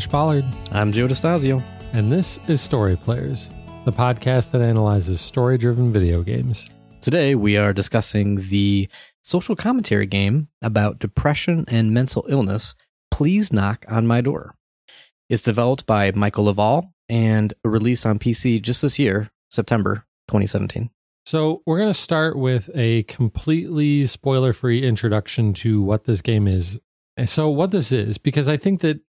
Josh Ballard, I'm Joe DeStasio. and this is Story Players, the podcast that analyzes story driven video games. Today we are discussing the social commentary game about depression and mental illness. Please knock on my door. It's developed by Michael Levall and released on PC just this year, September 2017. So, we're going to start with a completely spoiler free introduction to what this game is. So, what this is, because I think that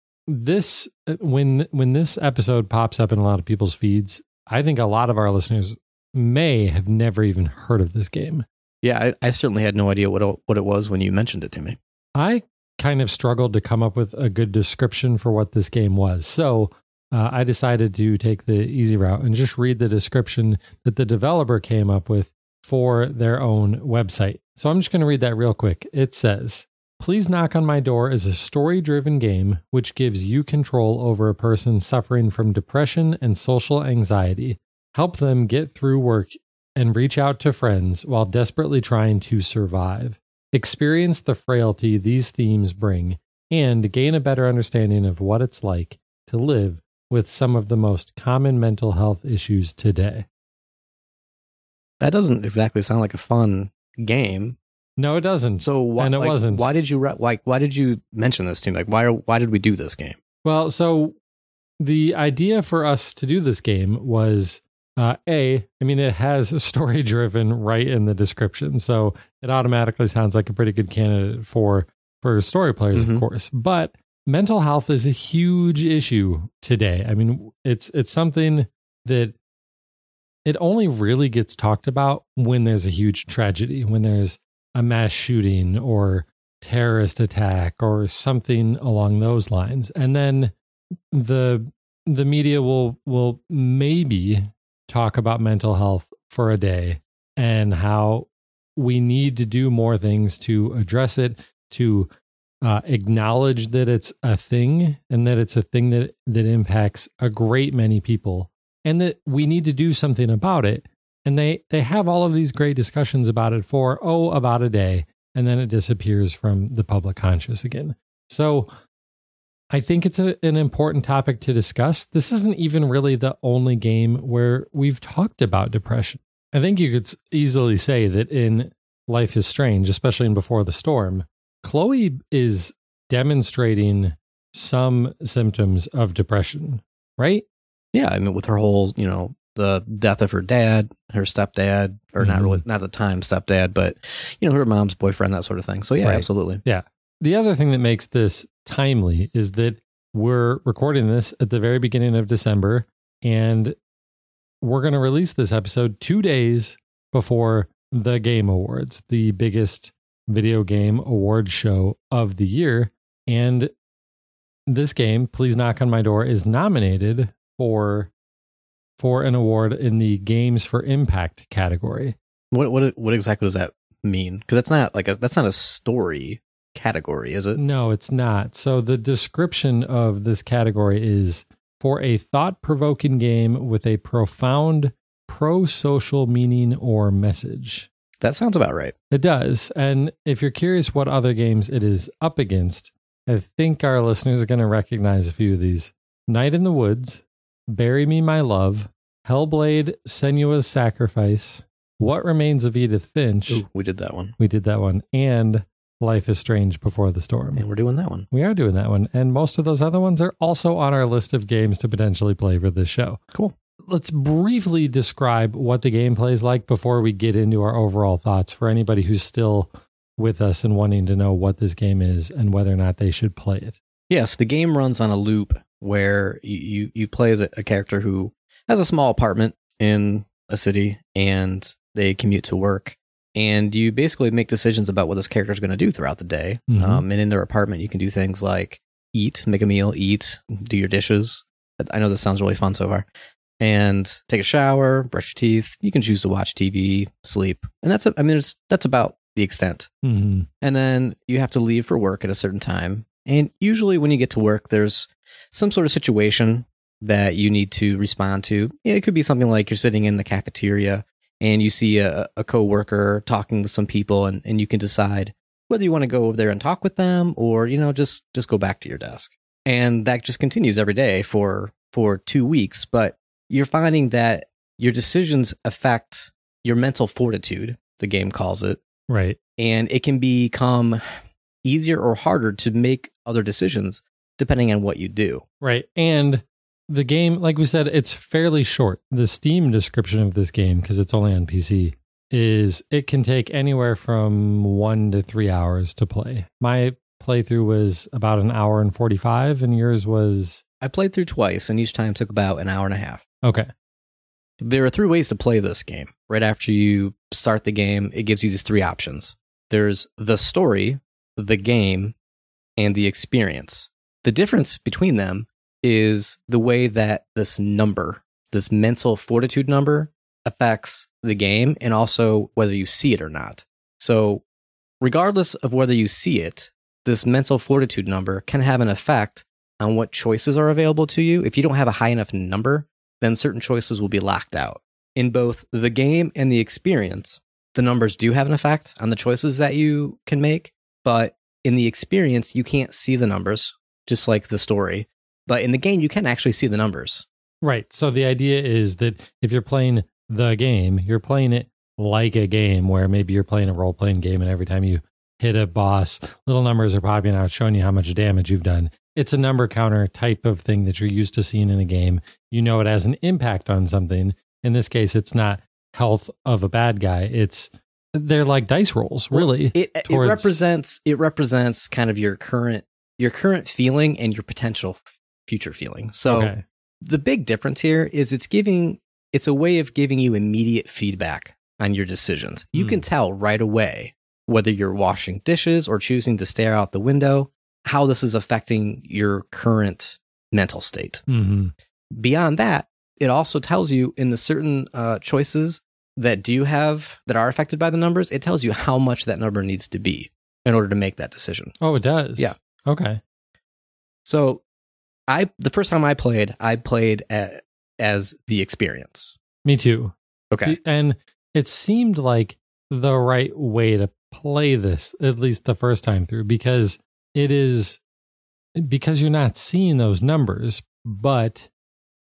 this, when when this episode pops up in a lot of people's feeds, I think a lot of our listeners may have never even heard of this game. Yeah, I, I certainly had no idea what it, what it was when you mentioned it to me. I kind of struggled to come up with a good description for what this game was. So uh, I decided to take the easy route and just read the description that the developer came up with for their own website. So I'm just going to read that real quick. It says, Please Knock on My Door is a story driven game which gives you control over a person suffering from depression and social anxiety. Help them get through work and reach out to friends while desperately trying to survive experience the frailty these themes bring, and gain a better understanding of what it's like to live with some of the most common mental health issues today. That doesn't exactly sound like a fun game. No, it doesn't. So why, And it like, wasn't. Why did you re- like? Why did you mention this to me? Like, why? Why did we do this game? Well, so the idea for us to do this game was uh, a. I mean, it has a story driven right in the description, so it automatically sounds like a pretty good candidate for for story players, Mhm. of course. But mental health is a huge issue today. I mean, it's it's something that it only really gets talked about when there's a huge tragedy, when there's a mass shooting or terrorist attack or something along those lines. And then the the media will will maybe talk about mental health for a day and how we need to do more things to address it to uh, acknowledge that it's a thing and that it's a thing that that impacts a great many people and that we need to do something about it and they they have all of these great discussions about it for oh about a day and then it disappears from the public conscious again. So i think it's a, an important topic to discuss. This isn't even really the only game where we've talked about depression. I think you could easily say that in life is strange especially in before the storm chloe is demonstrating some symptoms of depression right? Yeah, I mean, with her whole, you know, the death of her dad, her stepdad, or not Mhm. really, not at the time stepdad, but you know, her mom's boyfriend, that sort of thing. So yeah, Right. absolutely. Yeah. The other thing that makes this timely is that we're recording this at the very beginning of December, and we're going to release this episode two days before the Game Awards, the biggest video game award show of the year. And this game, Please Knock on My Door, is nominated for for an award in the Games for Impact category. What what what exactly does that mean? Because that's not like a that's not a story category, is it? No, it's not. So the description of this category is for a thought provoking game with a profound pro social meaning or message. That sounds about right. It does. And if you're curious what other games it is up against, I think our listeners are going to recognize a few of these Night in the Woods, Bury Me My Love, Hellblade Senua's Sacrifice, What Remains of Edith Finch. Ooh, we did that one, We did that one. And Life is Strange Before the Storm. and we're doing that one. We are doing that one. And most of those other ones are also on our list of games to potentially play for this show. Cool. Let's briefly describe what the gameplay is like before we get into our overall thoughts for anybody who's still with us and wanting to know what this game is and whether or not they should play it. Yes, the game runs on a loop where you you, play as a, a character who has a small apartment in a city and they commute to work. And you basically make decisions about what this character is going to do throughout the day. Mhm. Um, and in their apartment, you can do things like eat, make a meal, eat, do your dishes. I know this sounds really fun so far. And take a shower, brush your teeth. You can choose to watch TV, sleep, and that's. I mean, it's that's about the extent hmm and then you have to leave for work at a certain time. And usually, when you get to work, there's some sort of situation that you need to respond to. It could be something like you're sitting in the cafeteria and you see a, a coworker talking with some people, and, and you can decide whether you want to go over there and talk with them or you know just just go back to your desk. and that just continues every day for for two weeks. But you're finding that your decisions affect your mental fortitude. The game calls it, Right. and it can become easier or harder to make other decisions depending on what you do. Right. And the game, like we said, it's fairly short. The Steam description of this game, because it's only on PC, is it can take anywhere from one to three hours to play. My playthrough was about an hour and 45, and yours was I played through twice, and each time took about an hour and a half. okay. There are three ways to play this game. Right after you start the game, it gives you these three options there's the story, the game, and the experience. The difference between them is the way that this number, this mental fortitude number, affects the game and also whether you see it or not. So, regardless of whether you see it, this mental fortitude number can have an effect on what choices are available to you. If you don't have a high enough number, then certain choices will be locked out. In both the game and the experience, the numbers do have an effect on the choices that you can make, but in the experience, you can't see the numbers, just like the story. But in the game, you can actually see the numbers. Right. So the idea is that if you're playing the game, you're playing it like a game where maybe you're playing a role playing game and every time you hit a boss, little numbers are popping out showing you how much damage you've done. It's a number counter type of thing that you're used to seeing in a game. You know it has an impact on something. In this case, it's not health of a bad guy. It's they're like dice rolls, really. It it towards- represents it represents kind of your current your current feeling and your potential future feeling. So okay. the big difference here is it's giving it's a way of giving you immediate feedback on your decisions. You Hmm. can tell right away whether you're washing dishes or choosing to stare out the window how this is affecting your current mental state. hmm Beyond that, it also tells you in the certain uh, choices that do have that are affected by the numbers, it tells you how much that number needs to be in order to make that decision. Oh, it does. Yeah. Okay. So, I the first time I played, I played a, as the experience. Me too. Okay. And it seemed like the right way to play this, at least the first time through, because it is because you're not seeing those numbers, but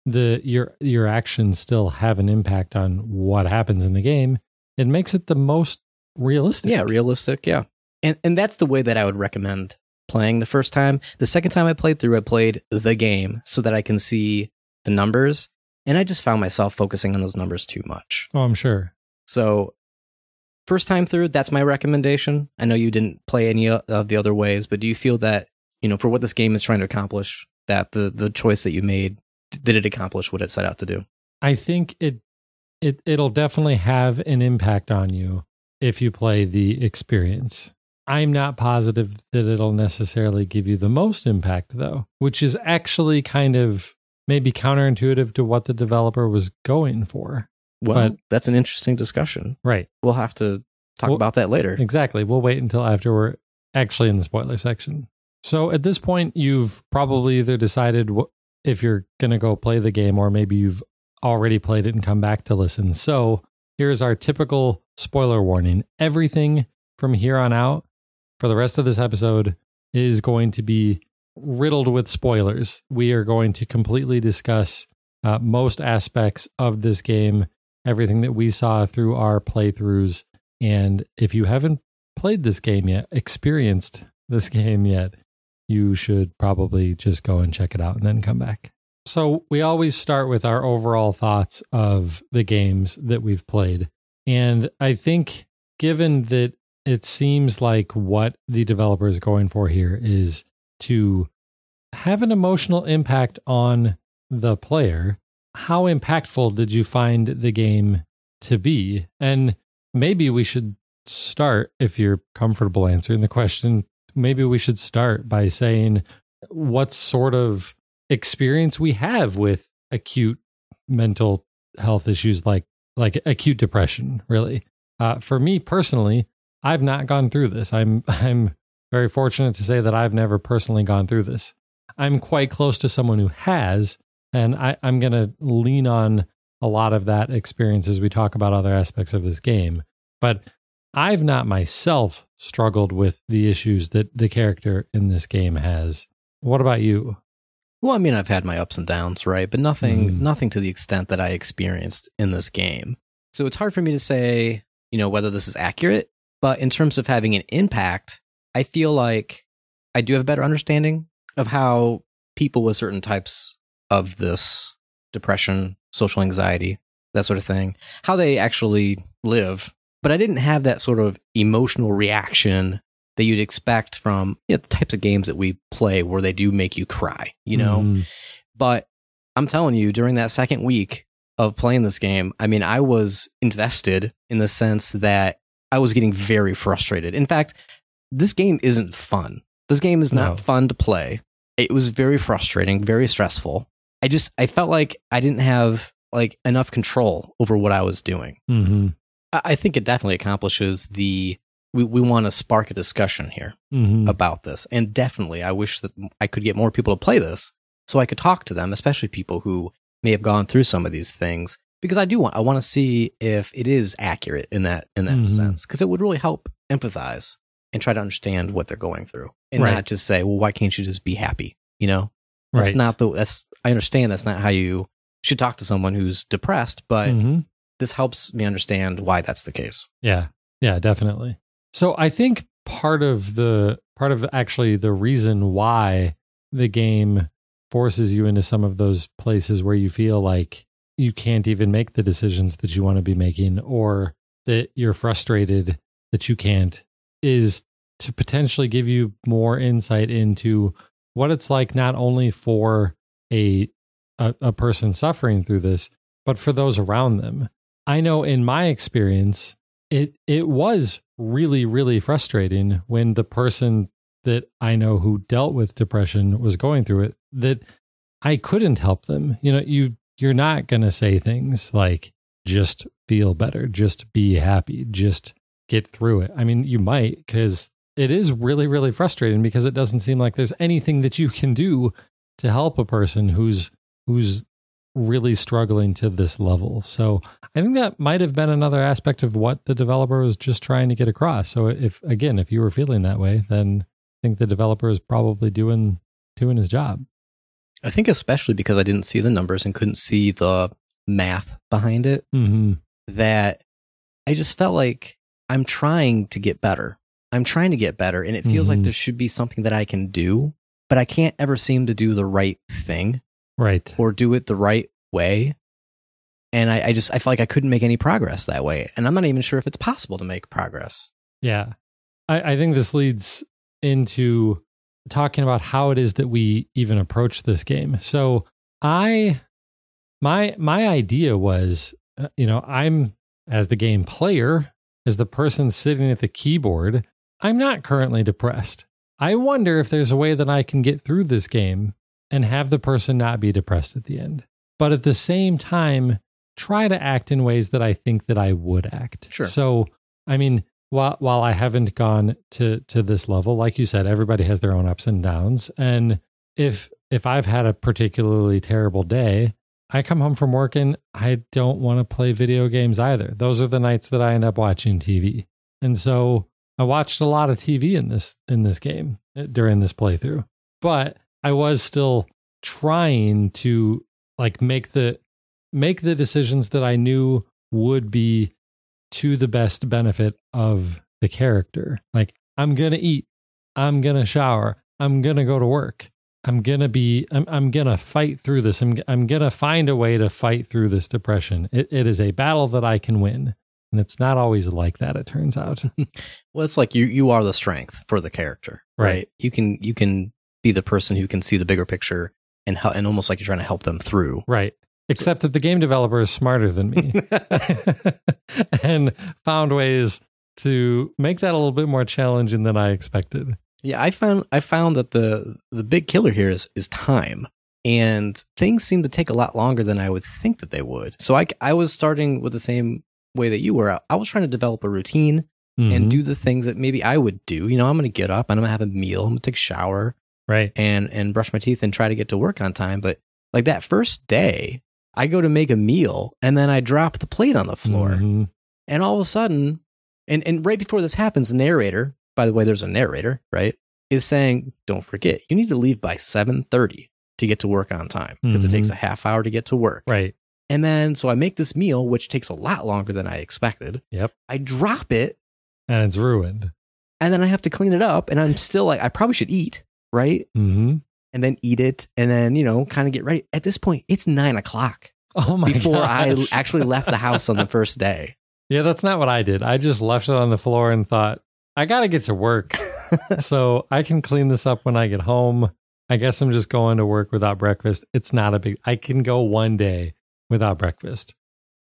the your your actions still have an impact on what happens in the game. It makes it the most realistic. Yeah, realistic. Yeah, and and that's the way that I would recommend playing the first time. The second time I played through, I played the game so that I can see the numbers, and I just found myself focusing on those numbers too much. Oh, I'm sure. So, first time through, that's my recommendation. I know you didn't play any of the other ways, but do you feel that you know for what this game is trying to accomplish, that the the choice that you made did it accomplish what it set out to do? I think it it it'll definitely have an impact on you if you play the experience. I'm not positive that it'll necessarily give you the most impact though, which is actually kind of maybe counterintuitive to what the developer was going for. Well, But- that's an interesting discussion. Right. We'll have to talk Well, about that later. Exactly. We'll wait until after we're actually in the spoiler section. So at this point, you've probably either decided wh- if you're going to go play the game or maybe you've already played it and come back to listen. So here's our typical spoiler warning everything from here on out for the rest of this episode is going to be riddled with spoilers. We are going to completely discuss uh, most aspects of this game, everything that we saw through our playthroughs. And if you haven't played this game yet, experienced this game yet, you should probably just go and check it out and then come back. So, we always start with our overall thoughts of the games that we've played. And I think, given that it seems like what the developer is going for here is to have an emotional impact on the player, how impactful did you find the game to be? And maybe we should start, if you're comfortable answering the question, maybe we should start by saying what sort of experience we have with acute mental health issues like like acute depression really. Uh, for me personally i've not gone through this. I'm i'm very fortunate to say that i've never personally gone through this. I'm quite close to someone who has and I, i'm going to lean on a lot of that experience as we talk about other aspects of this game. But i've not myself struggled with the issues that the character in this game has what about you Well, I mean, I've had my ups and downs, right? But nothing, Mm. nothing to the extent that I experienced in this game. So it's hard for me to say, you know, whether this is accurate. But in terms of having an impact, I feel like I do have a better understanding of how people with certain types of this depression, social anxiety, that sort of thing, how they actually live. But I didn't have that sort of emotional reaction that you'd expect from you know, the types of games that we play where they do make you cry, you know? Mhm. But I'm telling you, during that second week of playing this game, I mean, I was invested in the sense that I was getting very frustrated. In fact, this game isn't fun. This game is not No. fun to play. It was very frustrating, very stressful. I just I felt like I didn't have like enough control over what I was doing. Mhm. I, think it definitely accomplishes the we, we want to spark a discussion here Mhm. about this. And definitely, I wish that I could get more people to play this so I could talk to them, especially people who may have gone through some of these things. Because I do want, I want to see if it is accurate in that in that Mhm. sense. Because it would really help empathize and try to understand what they're going through, and Right. not just say, "Well, why can't you just be happy?" You know, that's Right. not the. That's I understand that's not how you should talk to someone who's depressed, but Mhm. This helps me understand why that's the case. Yeah. Yeah, definitely. So I think part of the part of actually the reason why the game forces you into some of those places where you feel like you can't even make the decisions that you want to be making or that you're frustrated that you can't is to potentially give you more insight into what it's like not only for a a, a person suffering through this but for those around them i know in my experience it it was really really frustrating when the person that I know who dealt with depression was going through it that I couldn't help them. You know, you you're not going to say things like just feel better, just be happy, just get through it. I mean, you might cuz it is really really frustrating because it doesn't seem like there's anything that you can do to help a person who's who's really struggling to this level. So I think that might have been another aspect of what the developer was just trying to get across. So if again, if you were feeling that way, then I think the developer is probably doing doing his job. I think especially because I didn't see the numbers and couldn't see the math behind it. Mm-hmm. that I just felt like I'm trying to get better. I'm trying to get better. And it feels like Mhm. there should be something that I can do, but I can't ever seem to do the right thing Right. or do it the right way. And I, I just, I feel like I couldn't make any progress that way. And I'm not even sure if it's possible to make progress. Yeah. I, I think this leads into talking about how it is that we even approach this game. So I my my idea was uh, you know, I'm as the game player, as the person sitting at the keyboard, I'm not currently depressed. I wonder if there's a way that I can get through this game and have the person not be depressed at the end. But at the same time, try to act in ways that I think that I would act. Sure. So, I mean, while while I haven't gone to to this level, like you said, everybody has their own ups and downs. And if if I've had a particularly terrible day, I come home from work and I don't want to play video games either. Those are the nights that I end up watching TV. And so I watched a lot of TV in this in this game uh, during this playthrough. But I was still trying to like make the make the decisions that I knew would be to the best benefit of the character. Like I'm going to eat, I'm going to shower, I'm going to go to work. I'm going to be I'm I'm going to fight through this. I'm I'm going to find a way to fight through this depression. It it is a battle that I can win. And it's not always like that it turns out. Well, it's like you, you are the strength for the character, right? Right. You can, you can be the person who can see the bigger picture and, hel- and almost like you're trying to help them through. right. Except that the game developer is smarter than me. and found ways to make that a little bit more challenging than I expected. Yeah, I found I found that the the big killer here is is time, and things seem to take a lot longer than I would think that they would. So I I was starting with the same way that you were. I was trying to develop a routine Mhm. and do the things that maybe I would do. You know, I'm going to get up and I'm going to have a meal. I'm going to take a shower right. and and brush my teeth and try to get to work on time. But like that first day, I go to make a meal and then I drop the plate on the floor. Mhm. And all of a sudden, and, and right before this happens, the narrator, by the way, there's a narrator, right, is saying, Don't forget, you need to leave by 7:30 to get to work on time because it takes Mhm. a half hour to get to work. Right. And then so I make this meal, which takes a lot longer than I expected. Yep. I drop it And it's ruined. and then I have to clean it up. And I'm still like, I probably should eat, right? hmm And then eat it and then, you know, kind of get ready. At this point, it's nine o'clock Oh my god. before I actually left the house on the first day. Yeah, that's not what I did. I just left it on the floor and thought, I got to get to work. so I can clean this up when I get home. I guess I'm just going to work without breakfast. It's not a big I can go one day without breakfast.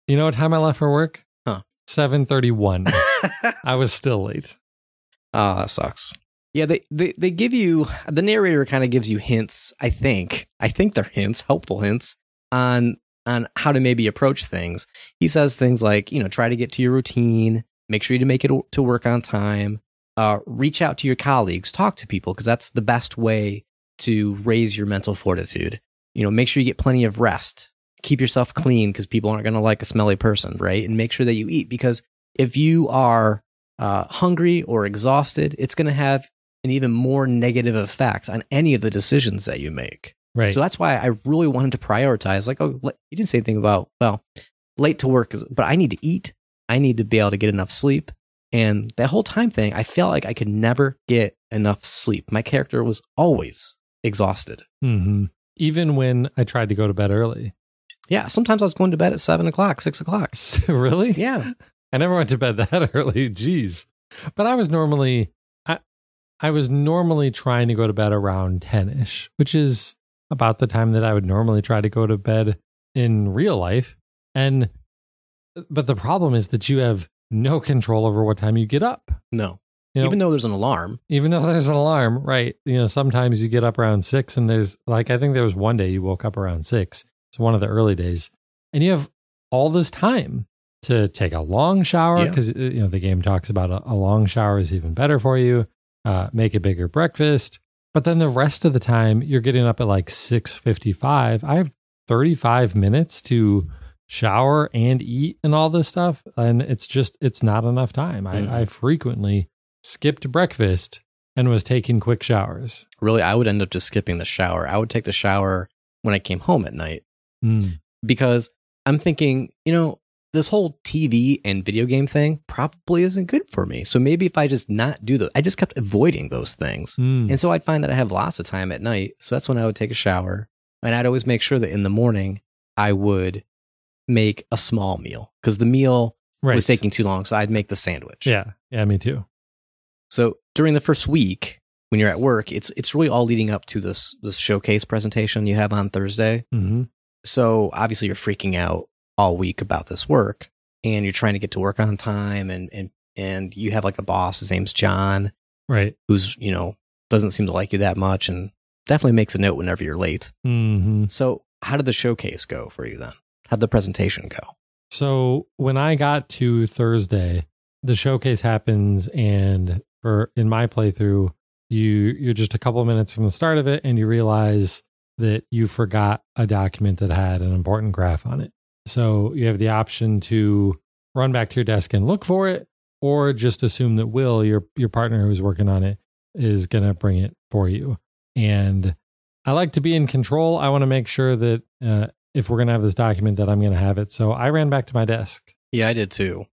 You know what time I left for work? Huh. 7:31. I was still late. Oh, that sucks. Yeah, they, they they give you the narrator kind of gives you hints. I think I think they're hints, helpful hints on on how to maybe approach things. He says things like you know try to get to your routine, make sure you make it to work on time, uh, reach out to your colleagues, talk to people because that's the best way to raise your mental fortitude. You know, make sure you get plenty of rest, keep yourself clean because people aren't going to like a smelly person, right? And make sure that you eat because if you are uh, hungry or exhausted, it's going to have an even more negative effect on any of the decisions that you make. Right. So that's why I really wanted to prioritize. Like, oh, you didn't say anything about well, late to work, is, but I need to eat. I need to be able to get enough sleep. And that whole time thing, I felt like I could never get enough sleep. My character was always exhausted. hmm Even when I tried to go to bed early. Yeah, sometimes I was going to bed at seven o'clock, six o'clock. really? Yeah, I never went to bed that early. Jeez. But I was normally I was normally trying to go to bed around 10ish, which is about the time that I would normally try to go to bed in real life. And but the problem is that you have no control over what time you get up. no. You know, Even though there's an alarm, even though there's an alarm, right? You know, sometimes you get up around six, and there's like I think there was one day you woke up around six. It's one of the early days, and you have all this time to take a long shower Yeah. because uh, you know the game talks about a, a long shower is even better for you. Uh, make a bigger breakfast, but then the rest of the time you're getting up at like six fifty five. I have thirty five minutes to shower and eat and all this stuff, and it's just it's not enough time. I, I frequently skipped breakfast and was taking quick showers. really, I would end up just skipping the shower. I would take the shower when I came home at night. Mm. because I'm thinking, you know, this whole TV and video game thing probably isn't good for me. So maybe if I just not do those, I just kept avoiding those things. Mm. And so I'd find that I have lots of time at night. So that's when I would take a shower. And I'd always make sure that in the morning I would make a small meal because the meal right. was taking too long. So I'd make the sandwich. Yeah. Yeah, me too. So during the first week, when you're at work, it's it's really all leading up to this this showcase presentation you have on Thursday. hmm so obviously you're freaking out all week about this work and you're trying to get to work on time and and and you have like a boss his name's john Right. who's you know doesn't seem to like you that much and definitely makes a note whenever you're late hmm so how did the showcase go for you then how'd the presentation go So when I got to Thursday, the showcase happens, and for in my playthrough, you you're just a couple of minutes from the start of it, and you realize that you forgot a document that had an important graph on it. So you have the option to run back to your desk and look for it, or just assume that Will, your your partner who's working on it, is gonna bring it for you. And I like to be in control. I want to make sure that uh, if we're going to have this document, that I'm going to have it. So I ran back to my desk. yeah i did too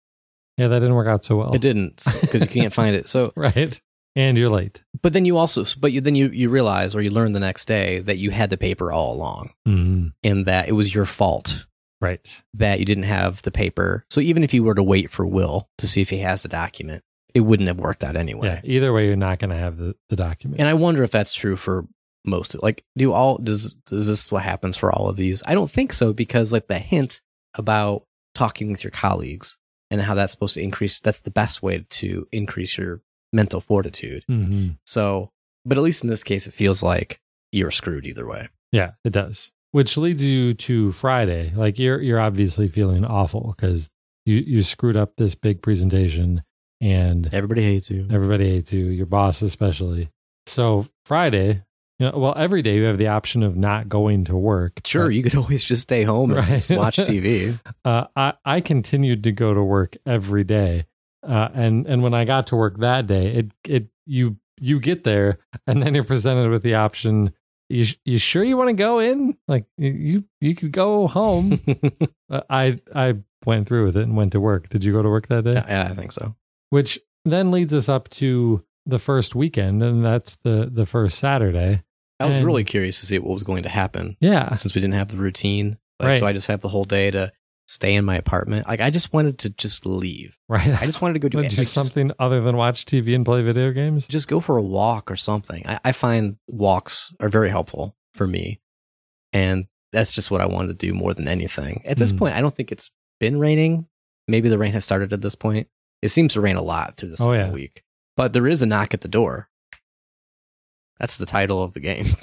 Yeah, that didn't work out so well. it didn't because you can't find it so Right. And you're late. but then you also but you then you you realize or you learn the next day that you had the paper all along Mhm. and that it was your fault Right. that you didn't have the paper. So even if you were to wait for Will to see if he has the document, it wouldn't have worked out anyway. Yeah. Either way, you're not going to have the, the document. And I wonder if that's true for most. Like, do all does does this what happens for all of these? I don't think so because like the hint about talking with your colleagues and how that's supposed to increase. That's the best way to increase your mental fortitude. hmm So, but at least in this case, it feels like you're screwed either way. Yeah, it does. Which leads you to Friday. Like you're you're obviously feeling awful because you you screwed up this big presentation and Everybody hates you. everybody hates you, your boss especially. So Friday, you know, well, every day you have the option of not going to work. Sure, but, you could always just stay home and Right. watch TV. uh, I I continued to go to work every day, uh, and and when I got to work that day, it it you you get there and then you're presented with the option you you sure you want to go in? Like you you could go home. Uh, I I went through with it and went to work. Did you go to work that day? yeah, I think so. Which then leads us up to the first weekend, and that's the the first Saturday. I was And- really curious to see what was going to happen Yeah, since we didn't have the routine. Like, Right. So I just have the whole day to stay in my apartment. Like I just wanted to just leave. right. I just wanted to go do, Want like, to do just- something other than watch TV and play video games. just go for a walk or something. I, I find walks are very helpful for me. And that's just what I wanted to do more than anything. At this Mhm. point, I don't think it's been raining. Maybe the rain has started at this point. It seems to rain a lot through this Oh, yeah. week. But there is a knock at the door. That's the title of the game.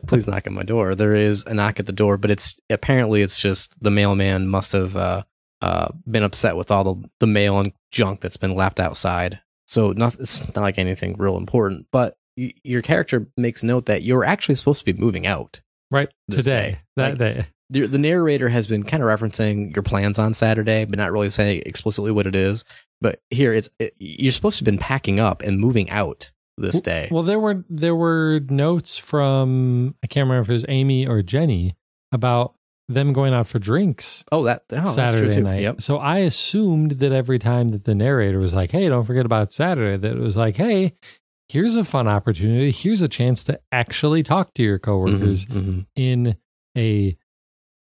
Please knock at my door. There is a knock at the door, but it's apparently it's just the mailman must have uh, uh, been upset with all the, the mail and junk that's been left outside. So not, it's not like anything real important, but y- your character makes note that you're actually supposed to be moving out. right today, day. that Like- day. The, the narrator has been kind of referencing your plans on Saturday, but not really saying explicitly what it is. But here, it's it, you're supposed to have been packing up and moving out this day. Well, there were there were notes from I can't remember if it was Amy or Jenny about them going out for drinks oh, that oh, Saturday night. Yep. So I assumed that every time that the narrator was like, "Hey, don't forget about Saturday," that it was like, "Hey, here's a fun opportunity. Here's a chance to actually talk to your coworkers Mhm, mhm. in a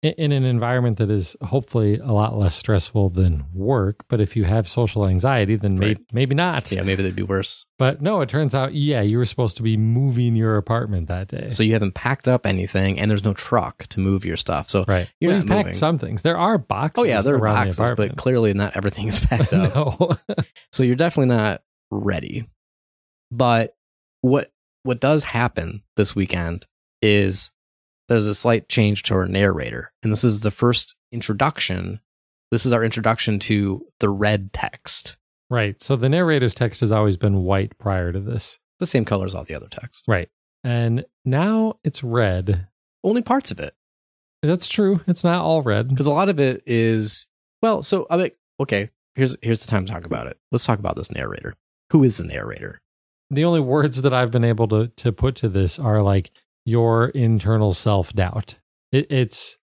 in an environment that is hopefully a lot less stressful than work. But if you have social anxiety, then Right. maybe not. Yeah, maybe they'd be worse. But no, it turns out, yeah, you were supposed to be moving your apartment that day. So you haven't packed up anything, and there's no truck to move your stuff. So right. You're well, not you've packed moving. some things. There are boxes. oh yeah, there are boxes, the but clearly not everything is packed up. So you're definitely not ready. But what what does happen this weekend is there's a slight change to our narrator, and this is the first introduction. This is our introduction to the red text, right. So the narrator's text has always been white prior to this. the same color as all the other text. Right. And now it's red. Only parts of it, That's true. It's not all red. because a lot of it is well. So I mean, okay. Here's here's the time to talk about it. Let's talk about this narrator. Who is the narrator? The only words that I've been able to to put to this are like your internal self doubt. It, it's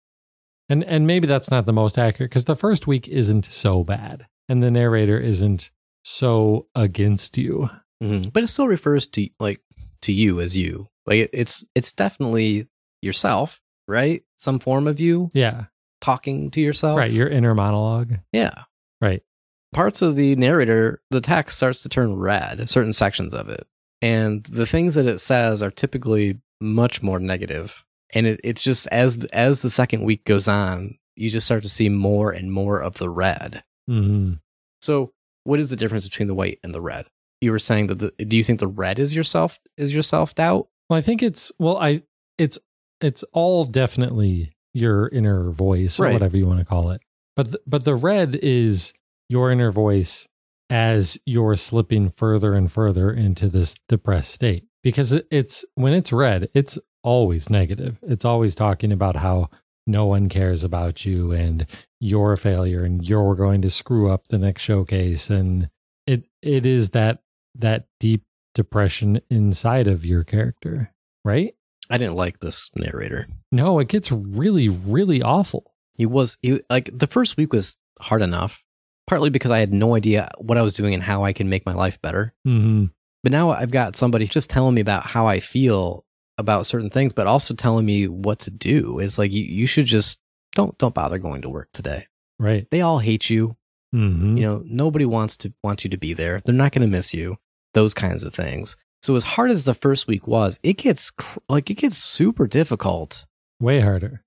and and maybe that's not the most accurate because the first week isn't so bad, and the narrator isn't so against you. Mhm. But it still refers to like to you as you. Like it, it's it's definitely yourself, right? Some form of you Yeah, talking to yourself. right. Your inner monologue. yeah. Right. Parts of the narrator, the text starts to turn red, certain sections of it. And the things that it says are typically much more negative. And it, it's just as as the second week goes on, you just start to see more and more of the red. hmm So, what is the difference between the white and the red? You were saying that the, do you think the red is yourself is your self doubt? Well, I think it's well, I it's it's all definitely your inner voice or Right. whatever you want to call it. But but the red is your inner voice as you're slipping further and further into this depressed state because it's when it's red, it's always negative. It's always talking about how no one cares about you and you're a failure and you're going to screw up the next showcase and it it is that that deep depression inside of your character, right? I didn't like this narrator. No, it gets really, really awful. He was he like the first week was hard enough, partly because I had no idea what I was doing and how I can make my life better. hmm But now I've got somebody just telling me about how I feel about certain things, but also telling me what to do. It's like you, you should just don't don't bother going to work today. Right. They all hate you. hmm You know, nobody wants to want you to be there. They're not going to miss you. Those kinds of things. So as hard as the first week was, it gets cr- like it gets super difficult. Way harder.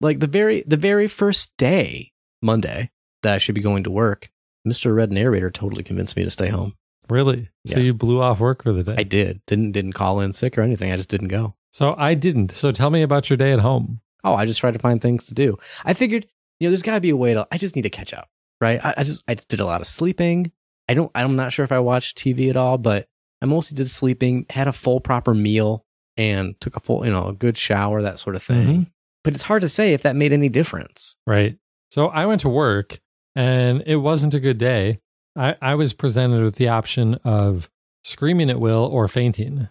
Like the very the very first day, Monday, that I should be going to work, Mr. Red Narrator totally convinced me to stay home. Really. So you blew off work for the day. I did. Didn't didn't call in sick or anything. I just didn't go. so I didn't. So tell me about your day at home. Oh, I just tried to find things to do. I figured, you know, there's got to be a way to. I just need to catch up, right? I, I just I did a lot of sleeping. I don't. I'm not sure if I watched TV at all, but I mostly did sleeping. Had a full proper meal and took a full, you know, a good shower, that sort of thing. Mhm. But it's hard to say if that made any difference. Right. So I went to work and it wasn't a good day. I, I was presented with the option of screaming at will or fainting.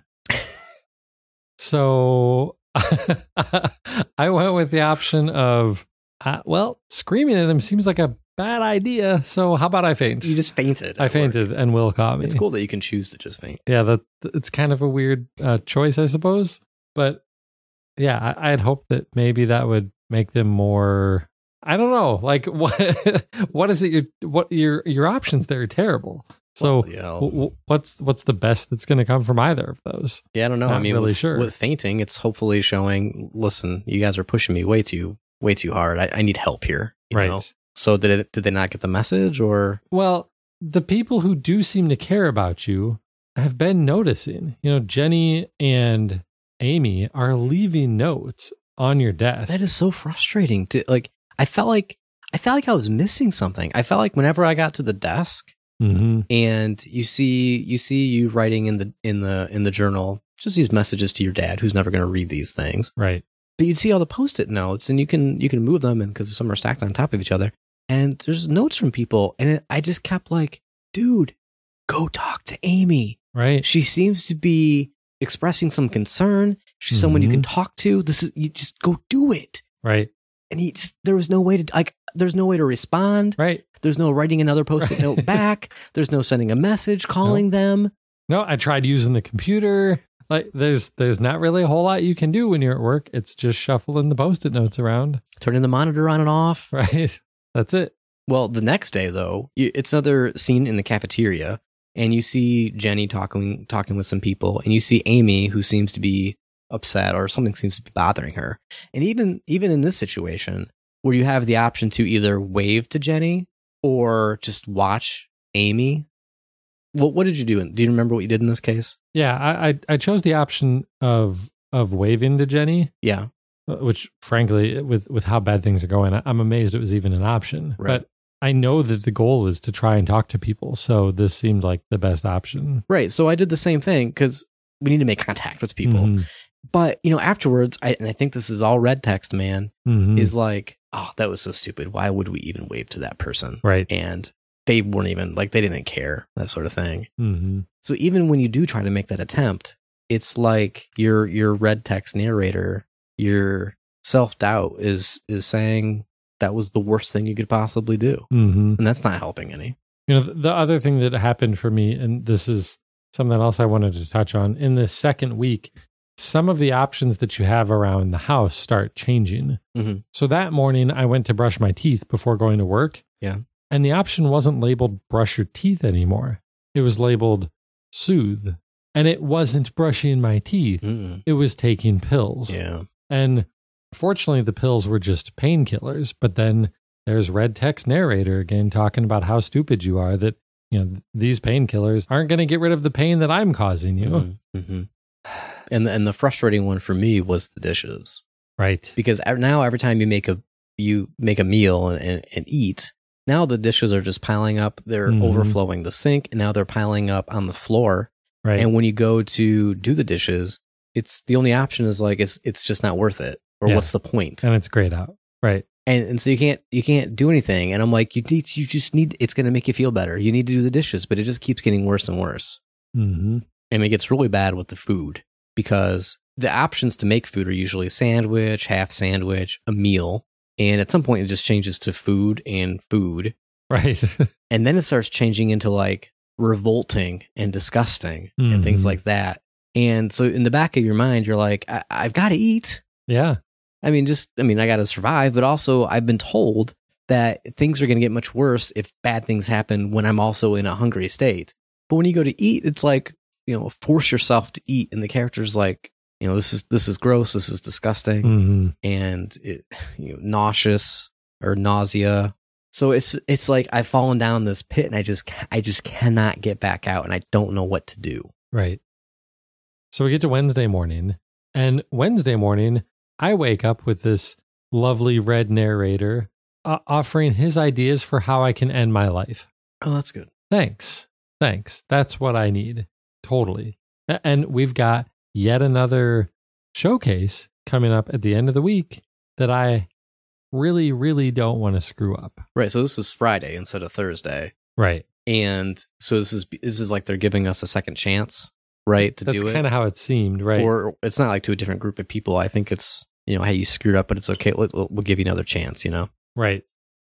So I went with the option of, uh, well, screaming at him seems like a bad idea. So how about I faint? You just fainted. I fainted, work. and Will caught me. It's cool that you can choose to just faint. Yeah, that it's kind of a weird uh, choice, I suppose. But yeah, I, I'd hope that maybe that would make them more. I don't know, like what what is it? Your what your your options there are terrible. So Well, w- what's what's the best that's going to come from either of those? yeah, I don't know. I not mean, really with, sure. with fainting, it's hopefully showing. Listen, you guys are pushing me way too way too hard. I, I need help here. you right. know? So did it? Did they not get the message, or Well, the people who do seem to care about you have been noticing. You know, Jenny and Amy are leaving notes on your desk. that is so frustrating? To like, I felt like I felt like I was missing something. I felt like whenever I got to the desk hmm and you see you see you writing in the in the in the journal just these messages to your dad, who's never going to read these things. Right. but you'd see all the post-it notes and you can you can move them and because some are stacked on top of each other and there's notes from people and it, i just kept like dude go talk to amy Right. she seems to be expressing some concern she's someone you can talk to this is you just go do it Right. And he just there was no way to like there's no way to respond Right. there's no writing another post-it Right. note back there's no sending a message calling them No, I tried using the computer. Like there's there's not really a whole lot you can do when you're at work. It's just shuffling the post-it notes around. turning the monitor on and off Right. That's it. Well, the next day though, you, it's another scene in the cafeteria, and you see Jenny talking talking with some people, and you see Amy who seems to be upset or something seems to be bothering her. And even even in this situation, where you have the option to either wave to Jenny or just watch Amy, what what did you do? Do you remember what you did in this case? Yeah, I I, I chose the option of of waving to Jenny, Yeah, uh, which frankly, with with how bad things are going, I'm amazed it was even an option. Right. But I know that the goal is to try and talk to people, so this seemed like the best option. right. So I did the same thing because we need to make contact with people. Mhm. But you know, afterwards, I and I think this is all red text, man. Mhm. is like, oh, that was so stupid. Why would we even wave to that person? right. And they weren't even like they didn't care that sort of thing. hmm So even when you do try to make that attempt, it's like your your red text narrator, your self doubt is is saying that was the worst thing you could possibly do, hmm and that's not helping any. You know, the other thing that happened for me, and this is something else I wanted to touch on in the second week, some of the options that you have around the house start changing. Mhm. So that morning, I went to brush my teeth before going to work. Yeah. And the option wasn't labeled brush your teeth anymore, it was labeled soothe. And it wasn't brushing my teeth, Mm-mm. it was taking pills. Yeah, And fortunately, the pills were just painkillers. But then there's red text narrator again talking about how stupid you are that, you know, these painkillers aren't going to get rid of the pain that I'm causing you. Mhm. And the, and the frustrating one for me was the dishes. Right. because now every time you make a you make a meal and, and, and eat now the dishes are just piling up they're Mhm. overflowing the sink and now they're piling up on the floor Right. and when you go to do the dishes it's the only option is like it's it's just not worth it or Yeah. what's the point? and it's grayed out. Right. and and so you can't you can't do anything and i'm like you need you just need it's going to make you feel better you need to do the dishes but it just keeps getting worse and worse hmm and it gets really bad with the food because the options to make food are usually sandwich, half sandwich, a meal, and at some point it just changes to food and food, Right. and then it starts changing into like revolting and disgusting and things Mhm. like that. And so in the back of your mind, you're like, I- I've got to eat. yeah. I mean, just I mean, I got to survive, but also I've been told that things are going to get much worse if bad things happen when I'm also in a hungry state. But when you go to eat, it's like you know, force yourself to eat, and the character's like, you know, this is this is gross, this is disgusting, hmm and it, you know, nauseous or nausea. So it's it's like I've fallen down this pit, and I just I just cannot get back out, and I don't know what to do. Right. So we get to Wednesday morning, and Wednesday morning, I wake up with this lovely red narrator uh, offering his ideas for how I can end my life. Oh, that's good. Thanks. Thanks. That's what I need. Totally. And we've got yet another showcase coming up at the end of the week that I really, really don't want to screw up. Right. So this is Friday instead of Thursday. Right. and so this is this is like they're giving us a second chance right? To That's do it, kind of how it seemed, right? or it's not like to a different group of people. I think it's you know, hey, you screwed up, but it's okay. We'll, we'll give you another chance. You know, Right.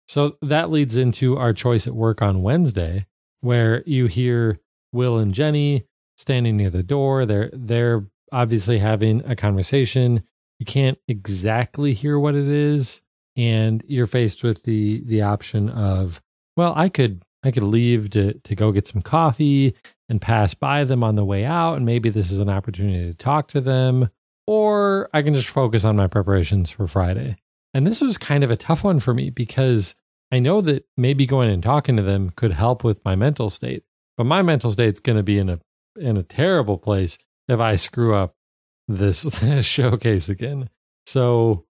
So that leads into our choice at work on Wednesday, where you hear Will and Jenny standing near the door. They're they're obviously having a conversation. You can't exactly hear what it is, and you're faced with the the option of, well, I could I could leave to to go get some coffee and pass by them on the way out, and maybe this is an opportunity to talk to them, or I can just focus on my preparations for Friday. And this was kind of a tough one for me because I know that maybe going and talking to them could help with my mental state. But my mental state's going to be in a in a terrible place if I screw up this, showcase again. So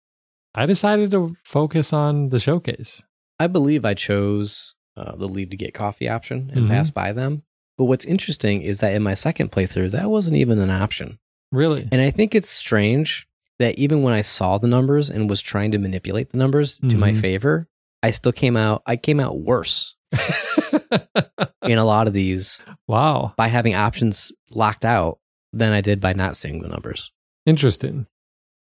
I decided to focus on the showcase. I believe I chose uh, the leave to get coffee option and Mhm. pass by them. But what's interesting is that in my second playthrough, that wasn't even an option. Really? And I think it's strange that even when I saw the numbers and was trying to manipulate the numbers to my Mhm. favor, I still came out I came out worse in a lot of these wow. by having options locked out than I did by not seeing the numbers. Interesting.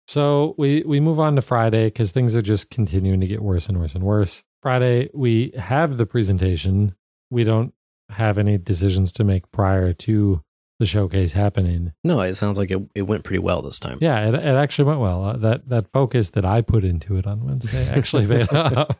So we we move on to Friday because things are just continuing to get worse and worse and worse. Friday we have the presentation. We don't have any decisions to make prior to the showcase happening. No, it sounds like it, it went pretty well this time. Yeah, it, it actually went well. Uh, that that focus that I put into it on Wednesday actually paid off.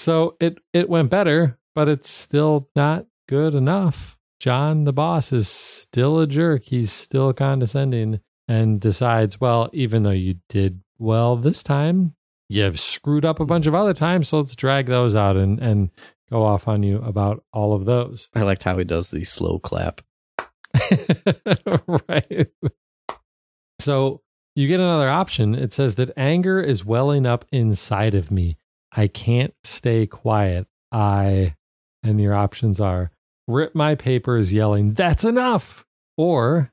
So it it went better, but it's still not good enough. John, the boss, is still a jerk. He's still condescending and decides, well, even though you did well this time, you've screwed up a bunch of other times. So let's drag those out and and go off on you about all of those. I liked how he does the slow clap. right. So you get another option. It says that anger is welling up inside of me. I can't stay quiet. I, and your options are rip my papers yelling, that's enough, or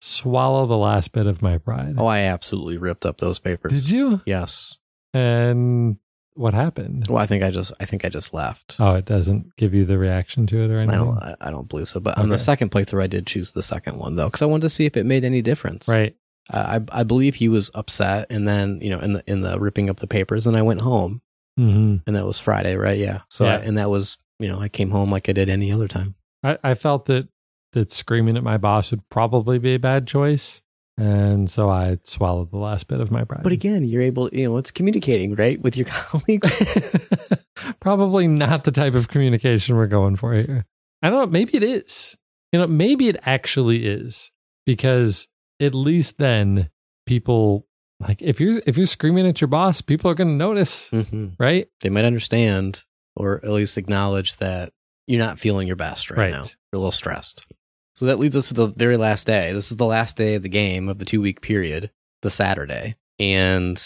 swallow the last bit of my pride. Oh, I absolutely ripped up those papers. Did you? Yes. And what happened? Well, I think I just I think I just left. Oh, it doesn't give you the reaction to it or anything. I don't I, don't believe so. But on the second playthrough, I did choose the second one though because I wanted to see if it made any difference. Right. I I I believe he was upset, and then you know in the in the ripping up the papers, and I went home, hmm and that was Friday, right? Yeah. So Yeah. I, and that was you know I came home like I did any other time. I, I felt that that screaming at my boss would probably be a bad choice, and so I swallowed the last bit of my pride. But again, you're able, you know, it's communicating right with your colleagues. probably not the type of communication we're going for here. I don't know. Maybe it is. You know, maybe it actually is because at least then people like if you're if you're screaming at your boss, people are going to notice, hmm right? They might understand, or at least acknowledge that you're not feeling your best right, Right. now. You're a little stressed. So that leads us to the very last day. This is the last day of the game of the two week period, the Saturday. And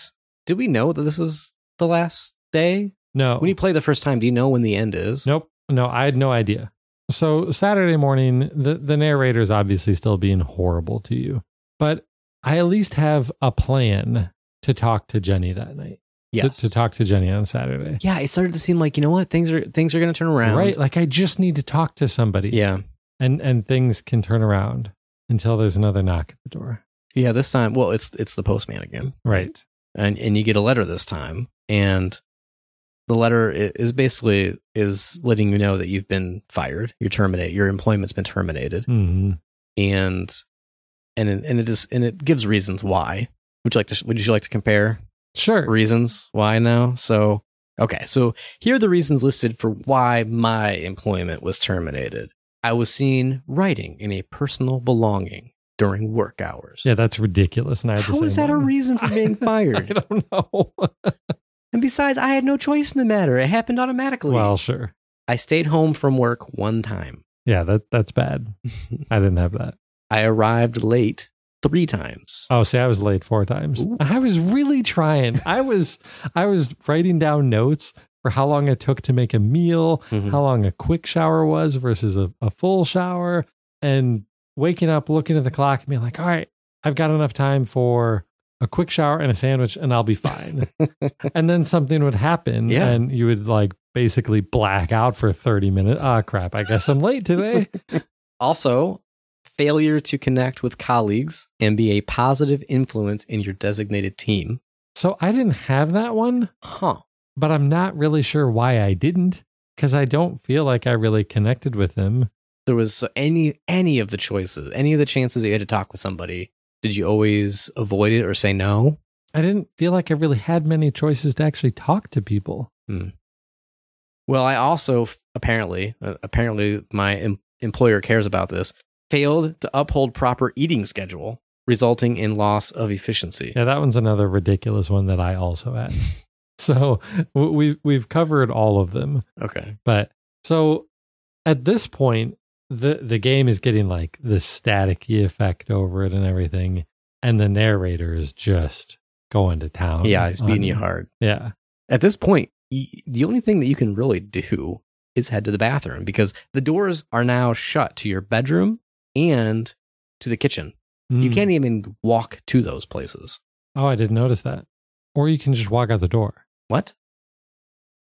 did we know that this is the last day? No, When you play the first time, do you know when the end is? Nope. No, I had no idea. So Saturday morning, the, the narrator is obviously still being horrible to you, but I at least have a plan to talk to Jenny that night. To, Yes. to talk to Jenny on Saturday. yeah, it started to seem like you know what things are things are going to turn around. Right. Like I just need to talk to somebody. Yeah. And and things can turn around until there's another knock at the door. Yeah. This time, well, it's it's the postman again. Right. and and you get a letter this time and the letter is basically is letting you know that you've been fired you're terminated your employment's been terminated hmm and and it, and it is and it gives reasons why would you like to would you like to compare Sure. reasons why now so okay so here are the reasons listed for why my employment was terminated i was seen writing in a personal belonging during work hours Yeah, that's ridiculous. And I how is that a reason for being fired? I don't know. And besides, I had no choice in the matter. It happened automatically. well, sure. I stayed home from work one time. Yeah, that that's bad. I didn't have that. I arrived late three times. Oh, see, I was late four times. Ooh. I was really trying. I was I was writing down notes for how long it took to make a meal, Mhm. how long a quick shower was versus a, a full shower, and waking up, looking at the clock, and being like, all right, I've got enough time for a quick shower and a sandwich, and I'll be fine. and then something would happen, Yeah. and you would like basically black out for 30 minutes. Ah, crap, I guess I'm late today. Also, failure to connect with colleagues and be a positive influence in your designated team. So I didn't have that one, Huh. but I'm not really sure why I didn't because I don't feel like I really connected with them. There was any any of the choices, any of the chances that you had to talk with somebody. Did you always avoid it or say no? I didn't feel like I really had many choices to actually talk to people. Hmm. Well, I also apparently, uh, apparently, my em- employer cares about this. Failed to uphold proper eating schedule, resulting in loss of efficiency. Yeah, that one's another ridiculous one that I also had. So we've we've covered all of them, Okay. but so at this point, the the game is getting like the staticky effect over it and everything, and the narrator is just going to town. Yeah, he's beating on- you hard. Yeah, At this point, the only thing that you can really do is head to the bathroom because the doors are now shut to your bedroom and to the kitchen. You Mm. can't even walk to those places. Oh, I didn't notice that. Or you can just walk out the door. What?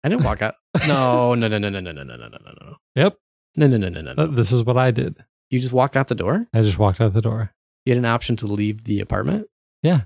I didn't walk out. No, no, no, no, no, no, no, no, no, no, no, no. Yep, No, no, no, no, no, no. this is what I did. You just walked out the door? I just walked out the door. You had an option to leave the apartment? Yeah,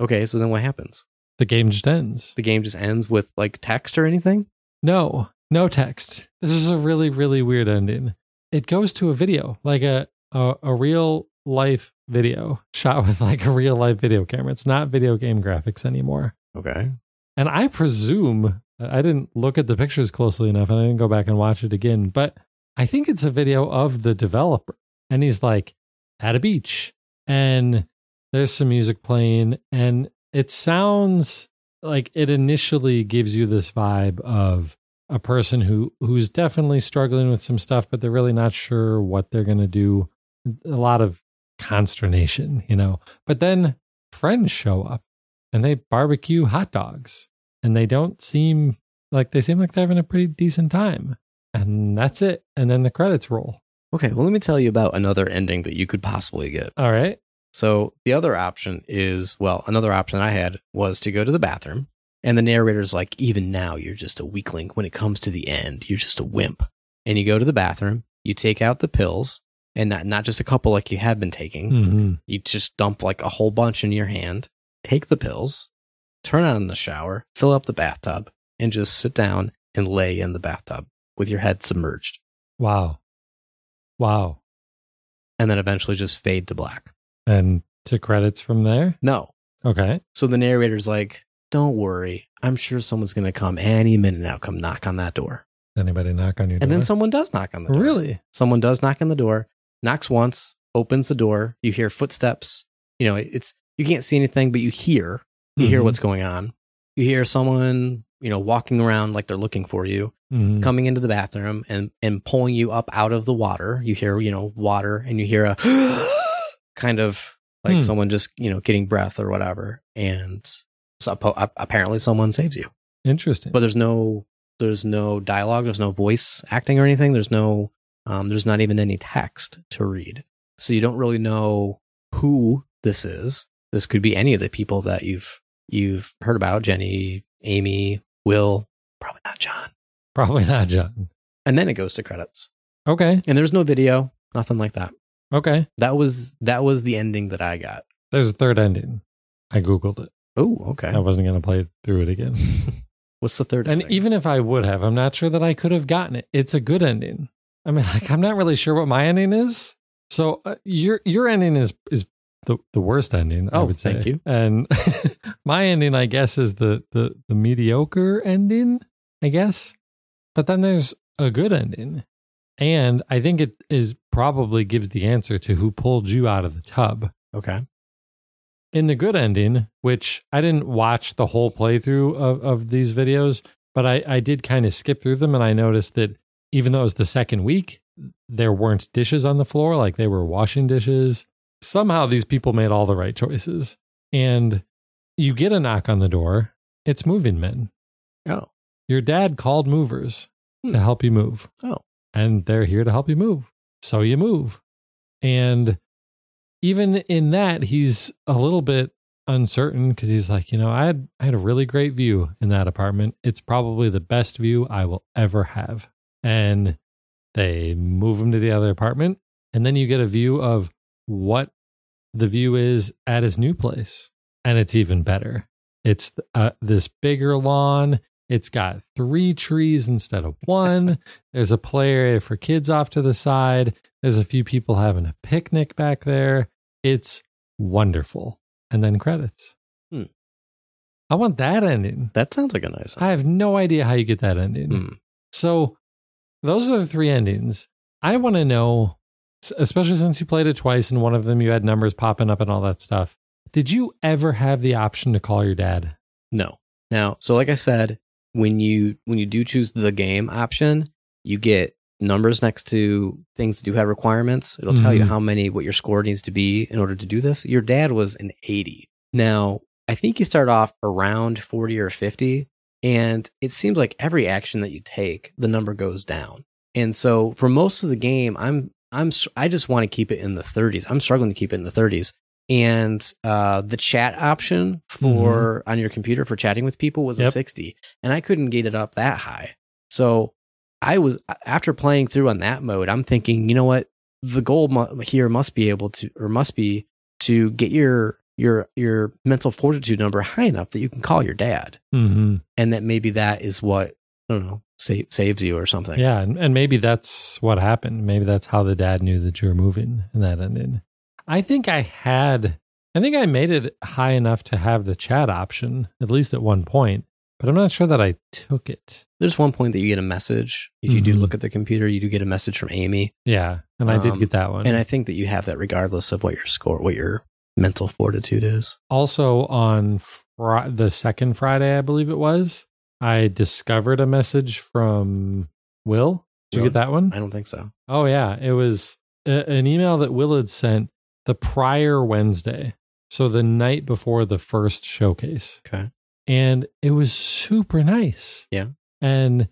Okay, so then what happens? the game just ends. The game just ends with like text or anything? No, no text. This is a really, really weird ending. It goes to a video, like a a, a real life video shot with like a real life video camera. It's not video game graphics anymore. Okay. And I presume I didn't look at the pictures closely enough and I didn't go back and watch it again, but I think it's a video of the developer. And he's like at a beach and there's some music playing and it sounds like it initially gives you this vibe of a person who who's definitely struggling with some stuff but they're really not sure what they're going to do a lot of consternation you know but then friends show up and they barbecue hot dogs and they don't seem like they seem like they're having a pretty decent time and that's it and then the credits roll Okay, well, let me tell you about another ending that you could possibly get. all right So the other option is, well, another option I had was to go to the bathroom. And the narrator's like, even now, you're just a weakling. When it comes to the end, you're just a wimp. And you go to the bathroom, you take out the pills, and not, not just a couple like you have been taking. hmm You just dump like a whole bunch in your hand, take the pills, turn on the shower, fill up the bathtub, and just sit down and lay in the bathtub with your head submerged. wow wow And then eventually just fade to black. and to credits from there No, okay So the narrator's like, don't worry. I'm sure someone's going to come any minute now, come knock on that door. anybody knock on your door? And then someone does knock on the door. really Someone does knock on the door, knocks once, opens the door. You hear footsteps. You know, it's, you can't see anything, but you hear, you hear Mhm. what's going on. You hear someone, you know, walking around like they're looking for you, Mhm. coming into the bathroom and, and pulling you up out of the water. You hear, you know, water and you hear a kind of like Hmm. someone just, you know, getting breath or whatever. And so apparently someone saves you interesting but there's no there's no dialogue there's no voice acting or anything there's no um, there's not even any text to read. So you don't really know who this is. This could be any of the people that you've you've heard about jenny amy will probably not john. Probably not john. And then it goes to credits. Okay. And there's no video nothing like that. Okay. That was that was the ending that i got. There's a third ending. I googled it. Oh okay. I wasn't going to play through it again. What's the third and ending? even if i would have i'm not sure that i could have gotten it. It's a good ending i mean like i'm not really sure what my ending is. So uh, your your ending is is the, the worst ending i Oh, would say. thank you. and my ending i guess is the the the mediocre ending i guess. But then there's a good ending. And i think it is probably gives the answer to who pulled you out of the tub. Okay. In the good ending, which I didn't watch the whole playthrough of, of these videos, but I, I did kind of skip through them and I noticed that even though it was the second week, there weren't dishes on the floor, like they were washing dishes. Somehow these people made all the right choices. And you get a knock on the door, it's moving men. oh Your dad called movers Hmm. to help you move. Oh. And they're here to help you move. So you move. And even in that, he's a little bit uncertain because he's like, you know, I had I had a really great view in that apartment. It's probably the best view I will ever have. And they move him to the other apartment. And then you get a view of what the view is at his new place, and it's even better. It's uh, this bigger lawn. It's got three trees instead of one. There's a play area for kids off to the side. There's a few people having a picnic back there. It's wonderful. And then credits. Hmm. I want that ending. That sounds like a nice. I have no idea how you get that ending. Hmm. So those are the three endings. I want to know, especially since you played it twice and one of them you had numbers popping up and all that stuff. Did you ever have the option to call your dad? No. Now, so like I said, when you when you do choose the game option, you get numbers next to things that do have requirements. It'll tell you Mhm. how many what your score needs to be in order to do this. Your dad was an 80. Now, I think you start off around 40 or 50 and it seems like every action that you take, the number goes down. And so for most of the game, I'm I'm I just want to keep it in the 30s. I'm struggling to keep it in the 30s. And uh, the chat option for on your computer for chatting with people was a 60, and I couldn't get it up that high. So I was after playing through on that mode, I'm thinking, you know what? The goal mu- here must be able to, or must be to get your your your mental fortitude number high enough that you can call your dad, Mm-hmm. and that maybe that is what I don't know save, saves you or something. Yeah, and, and maybe that's what happened. Maybe that's how the dad knew that you were moving and that ended. I think I had, I think I made it high enough to have the chat option, at least at one point, but I'm not sure that I took it. There's one point that you get a message. If you do Mhm. look at the computer, you do get a message from Amy. Yeah, and I did Um, get that one. And I think that you have that regardless of what your score, what your mental fortitude is. also on fri- the second Friday, I believe it was, I discovered a message from Will. Did you get that one? I don't think so. Oh yeah, it was a, an email that Will had sent the prior Wednesday, so the night before the first showcase, Okay. and it was super nice. Yeah. and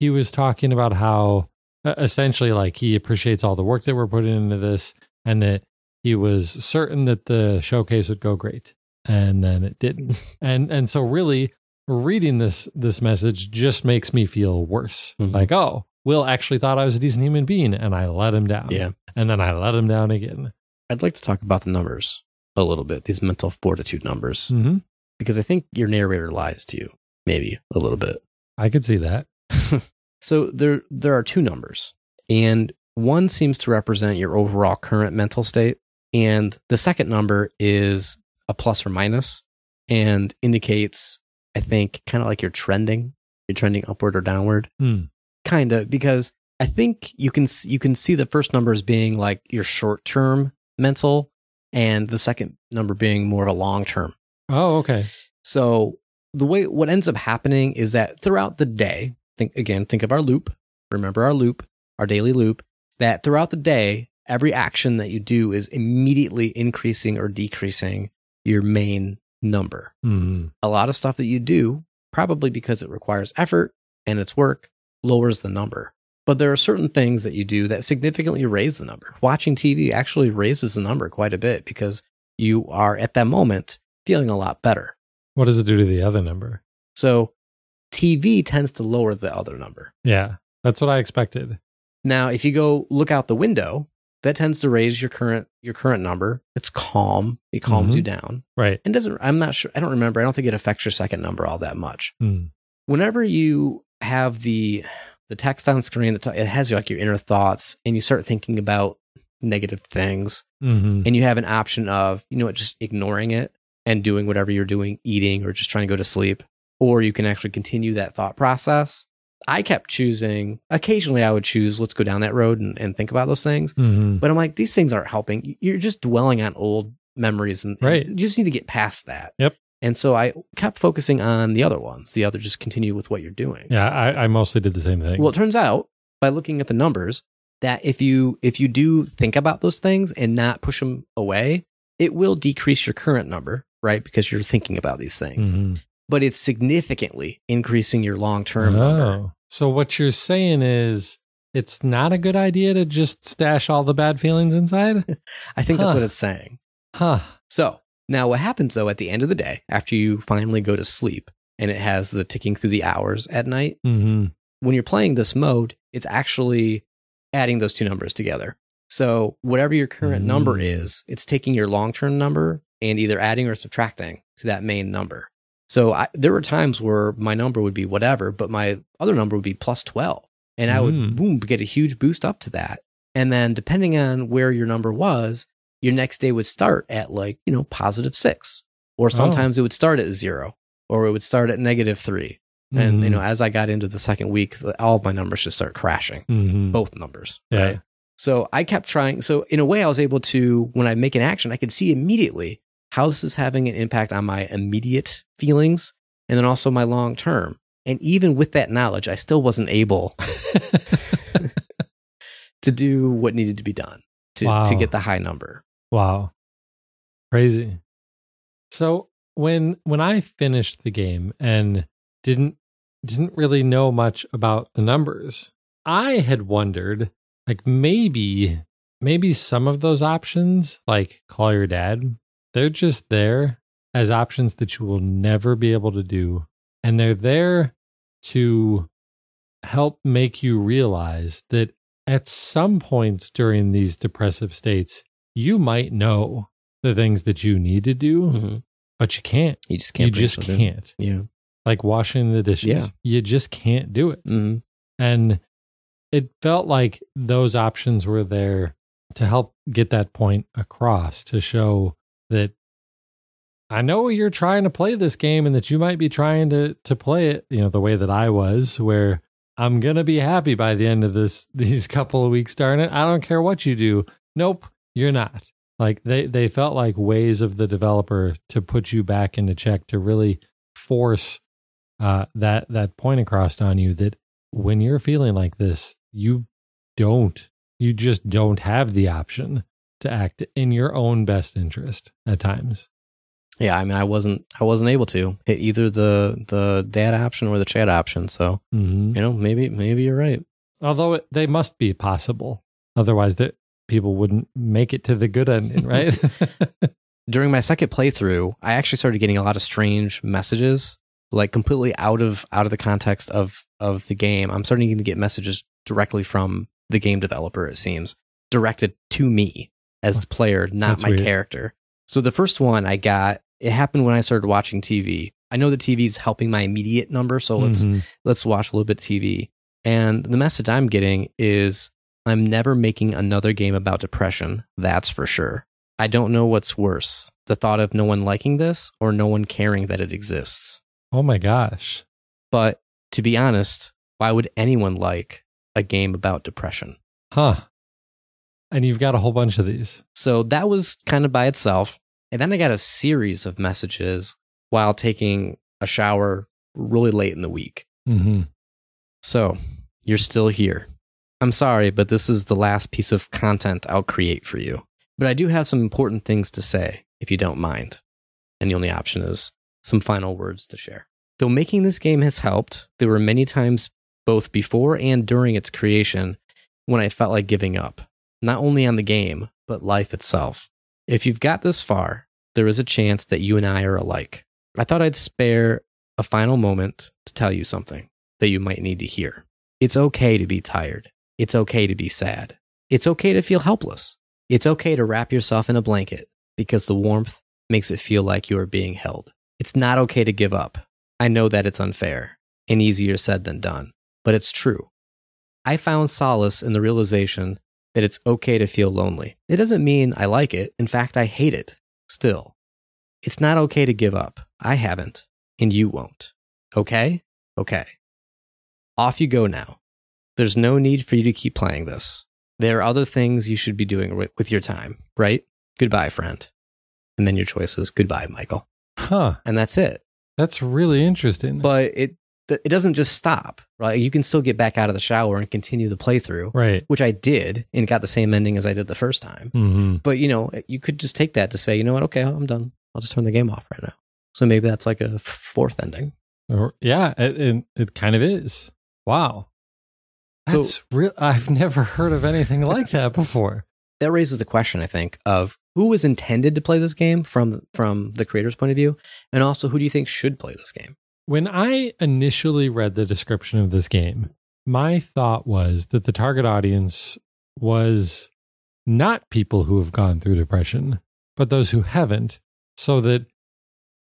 he was talking about how essentially like he appreciates all the work that we're putting into this, and that he was certain that the showcase would go great, and then it didn't. and and so really reading this this message just makes me feel worse. Mhm. Like, oh, Will actually thought I was a decent human being, and I let him down. Yeah. and then I let him down again. I'd like to talk about the numbers a little bit, these mental fortitude numbers, hmm because I think your narrator lies to you, maybe a little bit. I could see that. So there there are two numbers, and one seems to represent your overall current mental state, and the second number is a plus or minus and indicates, I think, kind of like you're trending. You're trending upward or downward. Hmm. kind of because I think you can you can see the first number as being like your short term mental, and the second number being more of a long term. Oh, okay. So the way what ends up happening is that throughout the day, think again, think of our loop. Remember our loop, our daily loop. That throughout the day, every action that you do is immediately increasing or decreasing your main number Hmm. a lot of stuff that you do, probably because it requires effort and it's work, lowers the number. But there are certain things that you do that significantly raise the number. Watching TV actually raises the number quite a bit because you are at that moment feeling a lot better. What does it do to the other number? So TV tends to lower the other number. Yeah, that's what I expected. Now, if you go look out the window, that tends to raise your current your current number. It's calm. It calms Mhm. you down. Right. And doesn't I'm not sure I don't remember. I don't think it affects your second number all that much. Hmm. whenever you have the the text on screen that it has like your inner thoughts and you start thinking about negative things hmm and you have an option of you know what, just ignoring it and doing whatever you're doing eating or just trying to go to sleep or you can actually continue that thought process i kept choosing occasionally i would choose let's go down that road and, and think about those things hmm but i'm like these things aren't helping you're just dwelling on old memories and, and Right. you just need to get past that Yep. and so i kept focusing on the other ones the other just continue with what you're doing Yeah, I, I mostly did the same thing. well, it turns out by looking at the numbers that if you if you do think about those things and not push them away, it will decrease your current number, right? Because you're thinking about these things. Mhm. But it's significantly increasing your long term number. Oh, so what you're saying is it's not a good idea to just stash all the bad feelings inside? I think that's what it's saying. huh. So now what happens though at the end of the day, after you finally go to sleep and it has the ticking through the hours at night, hmm when you're playing this mode, it's actually adding those two numbers together. So whatever your current number Mm. is, it's taking your long term number and either adding or subtracting to that main number. So I, there were times where my number would be whatever, but my other number would be plus 12. And I would Mm. boom, get a huge boost up to that. And then depending on where your number was, your next day would start at like, you know, positive six. Or sometimes it would start at zero or it would start at negative three. And, you know, as I got into the second week, all of my numbers just start crashing, Mhm. both numbers. Yeah. Right. So I kept trying. So in a way, I was able to, when I make an action, I could see immediately how this is having an impact on my immediate feelings and then also my long term. And even with that knowledge, I still wasn't able to do what needed to be done to, Wow. to get the high number. Wow. Crazy. So when when I finished the game and didn't didn't really know much about the numbers, I had wondered like maybe maybe some of those options like call your dad, they're just there as options that you will never be able to do and they're there to help make you realize that at some points during these depressive states you might know the things that you need to do, Mhm. but you can't. You just can't. you just can't. Yeah. Like washing the dishes. Yeah. You just can't do it. hmm And it felt like those options were there to help get that point across to show that I know you're trying to play this game and that you might be trying to to play it, you know, the way that I was, where I'm gonna be happy by the end of this these couple of weeks, darn it. I don't care what you do. Nope, you're not. Like they they felt like ways of the developer to put you back into check to really force uh, that that point across on you that when you're feeling like this, you don't, you just don't have the option to act in your own best interest at times. Yeah. I mean, I wasn't, I wasn't able to hit either the, the dad option or the chat option. So, hmm you know, maybe, maybe you're right. Although it, they must be possible, otherwise that people wouldn't make it to the good ending, right? during my second playthrough, I actually started getting a lot of strange messages, like completely out of out of the context of of the game. I'm starting to get messages directly from the game developer. It seems directed to me as the player, not That's my weird. character. So the first one I got, it happened when I started watching TV. I know the is helping my immediate number, so let's Mhm. let's watch a little bit of TV. And the message I'm getting is I'm never making another game about depression. That's for sure. I don't know what's worse the thought of no one liking this or no one caring that it exists. Oh my gosh. But to be honest, why would anyone like a game about depression? Huh. And you've got a whole bunch of these. So that was kind of by itself. And then I got a series of messages while taking a shower really late in the week. hmm So, you're still here. I'm sorry, but this is the last piece of content I'll create for you. But I do have some important things to say, if you don't mind. And the only option is some final words to share. Though making this game has helped, there were many times, both before and during its creation, when I felt like giving up, not only on the game, but life itself. If you've got this far, there is a chance that you and I are alike. I thought I'd spare a final moment to tell you something that you might need to hear. It's okay to be tired. It's okay to be sad. It's okay to feel helpless. It's okay to wrap yourself in a blanket because the warmth makes it feel like you are being held. It's not okay to give up. I know that it's unfair and easier said than done, but it's true. I found solace in the realization that it's okay to feel lonely. It doesn't mean I like it. In fact, I hate it still. It's not okay to give up. I haven't, and you won't. Okay? Okay. Off you go now. There's no need for you to keep playing this. There are other things you should be doing with, with your time, right? Goodbye, friend. And then your choice is goodbye, Michael. Huh. And that's it. That's really interesting. But it it doesn't just stop, right? You can still get back out of the shower and continue the playthrough, right. which I did and got the same ending as I did the first time. hmm But you know, you could just take that to say, you know what? Okay, I'm done. I'll just turn the game off right now. So maybe that's like a fourth ending. Or, yeah, it, it, it kind of is. Wow. So- That's real. I've never heard of anything like that before. That raises the question, I think, of who was intended to play this game from from the creator's point of view, and also who do you think should play this game? When I initially read the description of this game, my thought was that the target audience was not people who have gone through depression, but those who haven't, so that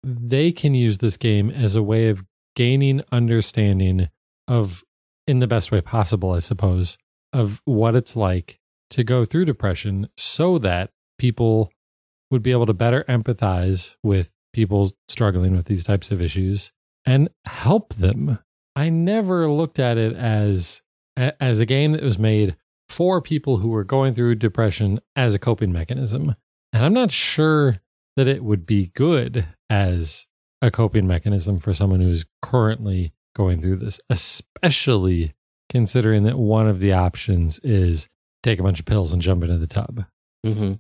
they can use this game as a way of gaining understanding of, in the best way possible, I suppose, of what it's like to go through depression so that people would be able to better empathize with people struggling with these types of issues and help them. I never looked at it as as a game that was made for people who were going through depression as a coping mechanism. And I'm not sure that it would be good as a coping mechanism for someone who's currently going through this, especially considering that one of the options is take a bunch of pills and jump into the tub. Mm-hmm.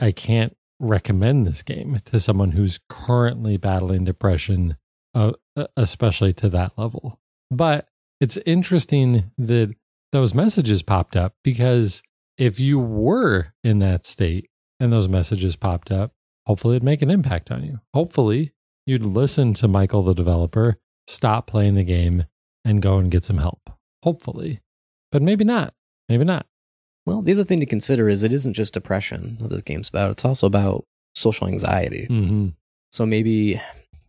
I can't recommend this game to someone who's currently battling depression, uh, especially to that level. But it's interesting that those messages popped up because if you were in that state and those messages popped up, hopefully it'd make an impact on you. Hopefully you'd listen to Michael, the developer, stop playing the game and go and get some help. Hopefully. But maybe not. Maybe not. Well, the other thing to consider is it isn't just depression what this game's about. It's also about social anxiety. Mm-hmm. So maybe,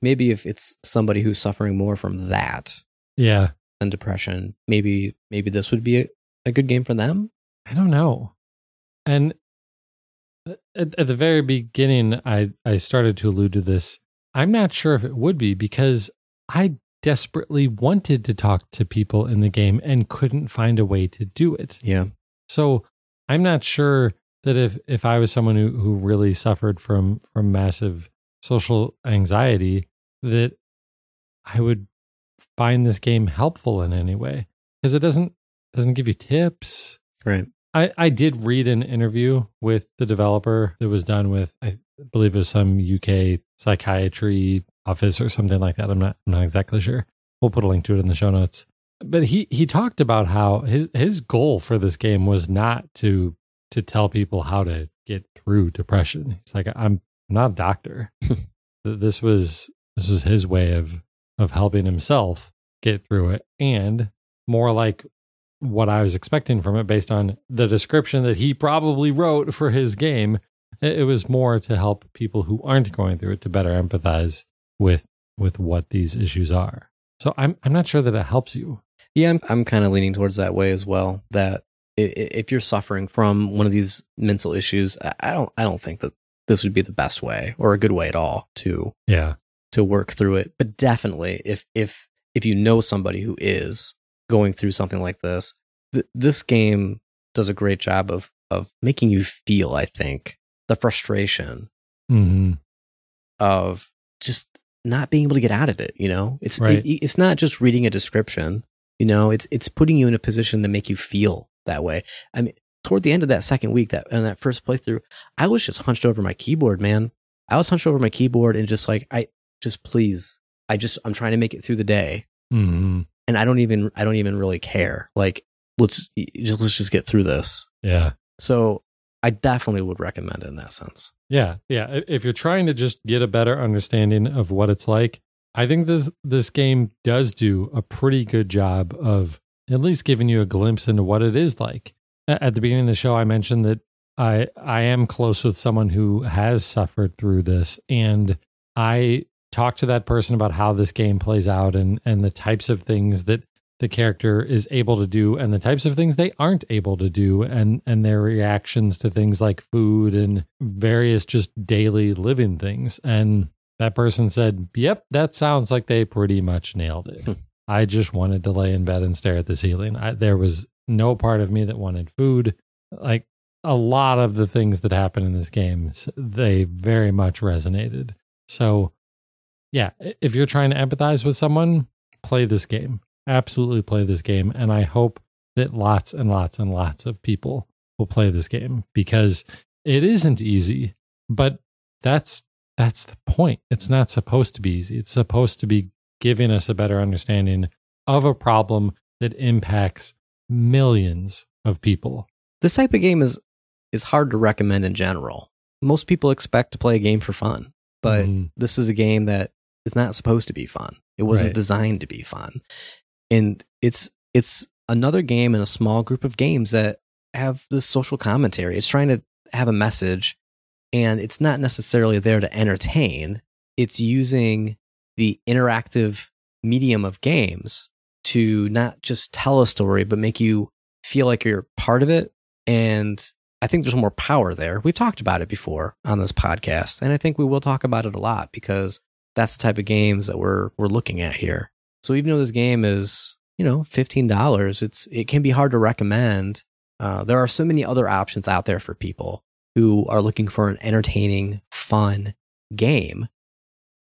maybe if it's somebody who's suffering more from that Yeah. than depression, maybe maybe this would be a, a good game for them. I don't know. And at, at the very beginning, I, I started to allude to this. I'm not sure if it would be because I desperately wanted to talk to people in the game and couldn't find a way to do it. Yeah. So I'm not sure that if, if I was someone who, who really suffered from from massive social anxiety, that I would find this game helpful in any way. Because it doesn't doesn't give you tips. Right. I, I did read an interview with the developer that was done with I believe it was some UK psychiatry office or something like that. I'm not I'm not exactly sure. We'll put a link to it in the show notes. But he he talked about how his his goal for this game was not to to tell people how to get through depression. He's like I'm not a doctor. this was this was his way of of helping himself get through it and more like what I was expecting from it based on the description that he probably wrote for his game. It was more to help people who aren't going through it to better empathize with with what these issues are. So I'm I'm not sure that it helps you. Yeah, I'm I'm kind of leaning towards that way as well. That if you're suffering from one of these mental issues, I don't I don't think that this would be the best way or a good way at all to Yeah. to work through it. But definitely, if if if you know somebody who is going through something like this, th- this game does a great job of of making you feel. I think the frustration Mm-hmm. of just not being able to get out of it. You know, it's Right. it, it's not just reading a description. You know, it's it's putting you in a position to make you feel that way. I mean, toward the end of that second week, that in that first playthrough, I was just hunched over my keyboard, man. I was hunched over my keyboard and just like, I just please, I just I'm trying to make it through the day, Mm-hmm. and I don't even I don't even really care. Like, let's just let's just get through this. Yeah. So I definitely would recommend it in that sense. Yeah, yeah. If you're trying to just get a better understanding of what it's like, I think this this game does do a pretty good job of at least giving you a glimpse into what it is like. At the beginning of the show, I mentioned that I I am close with someone who has suffered through this, and I talked to that person about how this game plays out and and the types of things that the character is able to do and the types of things they aren't able to do and and their reactions to things like food and various just daily living things. And that person said yep that sounds like they pretty much nailed it. Hmm. i just wanted to lay in bed and stare at the ceiling. I, there was no part of me that wanted food. Like a lot of the things that happen in this game they very much resonated. So yeah if you're trying to empathize with someone play this game. Absolutely play this game and i hope that lots and lots and lots of people will play this game because it isn't easy but that's that's the point. It's not supposed to be easy. It's supposed to be giving us a better understanding of a problem that impacts millions of people This type of game is is hard to recommend in general. Most people expect to play a game for fun, but Mhm. this is a game that is not supposed to be fun. It wasn't Right. designed to be fun. And it's it's another game in a small group of games that have this social commentary. It's trying to have a message and it's not necessarily there to entertain. It's using the interactive medium of games to not just tell a story, but make you feel like you're part of it. And I think there's more power there. We've talked about it before on this podcast, and I think we will talk about it a lot because that's the type of games that we're we're looking at here. So even though this game is, you know, fifteen dollars, it's it can be hard to recommend. Uh, there are so many other options out there for people who are looking for an entertaining, fun game.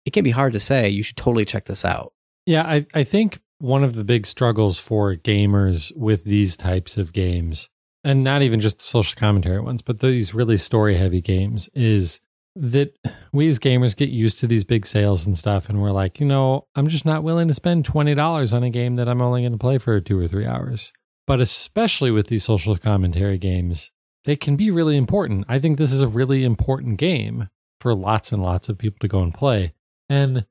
It can be hard to say you should totally check this out. Yeah, I, I think one of the big struggles for gamers with these types of games, and not even just the social commentary ones, but these really story heavy games, is that we as gamers get used to these big sales and stuff. And we're like, you know, I'm just not willing to spend $20 on a game that I'm only going to play for two or three hours. But especially with these social commentary games, they can be really important. I think this is a really important game for lots and lots of people to go and play. And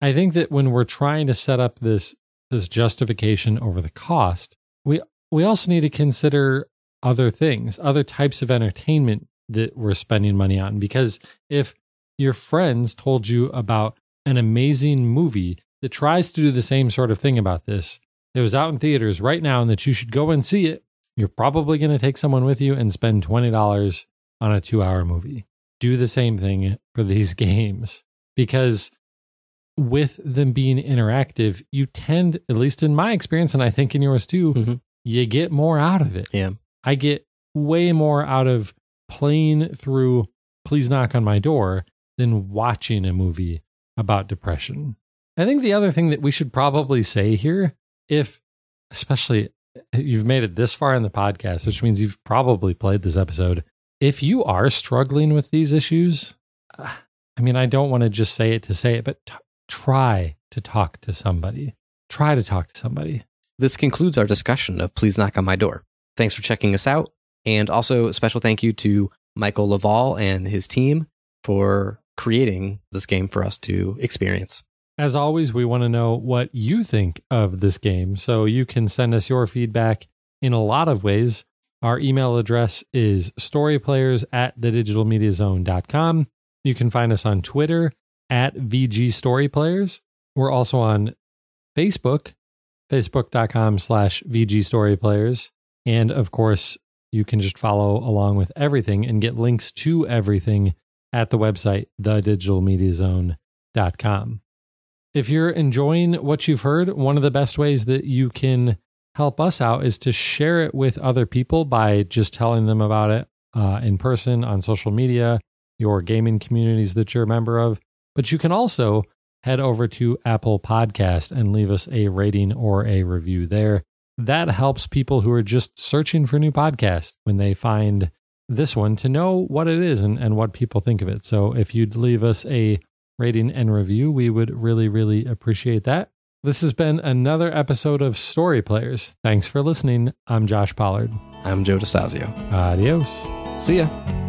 I think that when we're trying to set up this this justification over the cost, we we also need to consider other things, other types of entertainment that we're spending money on. Because if your friends told you about an amazing movie that tries to do the same sort of thing about this, it was out in theaters right now and that you should go and see it, you're probably going to take someone with you and spend $20 on a two hour movie. Do the same thing for these games because with them being interactive, you tend, at least in my experience, and I think in yours too, mm-hmm. you get more out of it. Yeah. I get way more out of playing through Please Knock on My Door than watching a movie about depression. I think the other thing that we should probably say here, if especially you've made it this far in the podcast, which means you've probably played this episode, if you are struggling with these issues, I mean, I don't want to just say it to say it, but t- try to talk to somebody. Try to talk to somebody. This concludes our discussion of Please Knock on My Door. Thanks for checking us out. And also, a special thank you to Michael Levall and his team for creating this game for us to experience. As always, we want to know what you think of this game. So you can send us your feedback in a lot of ways. Our email address is storyplayers at thedigitalmediazone.com. You can find us on Twitter at VG Storyplayers. We're also on Facebook, facebook.com slash VG Storyplayers. And of course, you can just follow along with everything and get links to everything at the website, thedigitalmediazone.com. If you're enjoying what you've heard, one of the best ways that you can help us out is to share it with other people by just telling them about it uh, in person, on social media, your gaming communities that you're a member of. But you can also head over to Apple Podcast and leave us a rating or a review there that helps people who are just searching for new podcasts when they find this one to know what it is and, and what people think of it. So if you'd leave us a rating and review, we would really, really appreciate that. This has been another episode of Story Players. Thanks for listening. I'm Josh Pollard. I'm Joe DeStasio. Adios. See ya.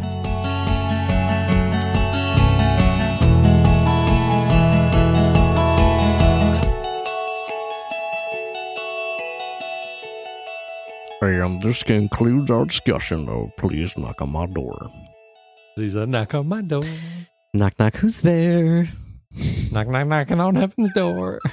And this concludes our discussion, though. Please knock on my door. Please uh, knock on my door. Knock, knock, who's there? knock, knock, knocking on heaven's door.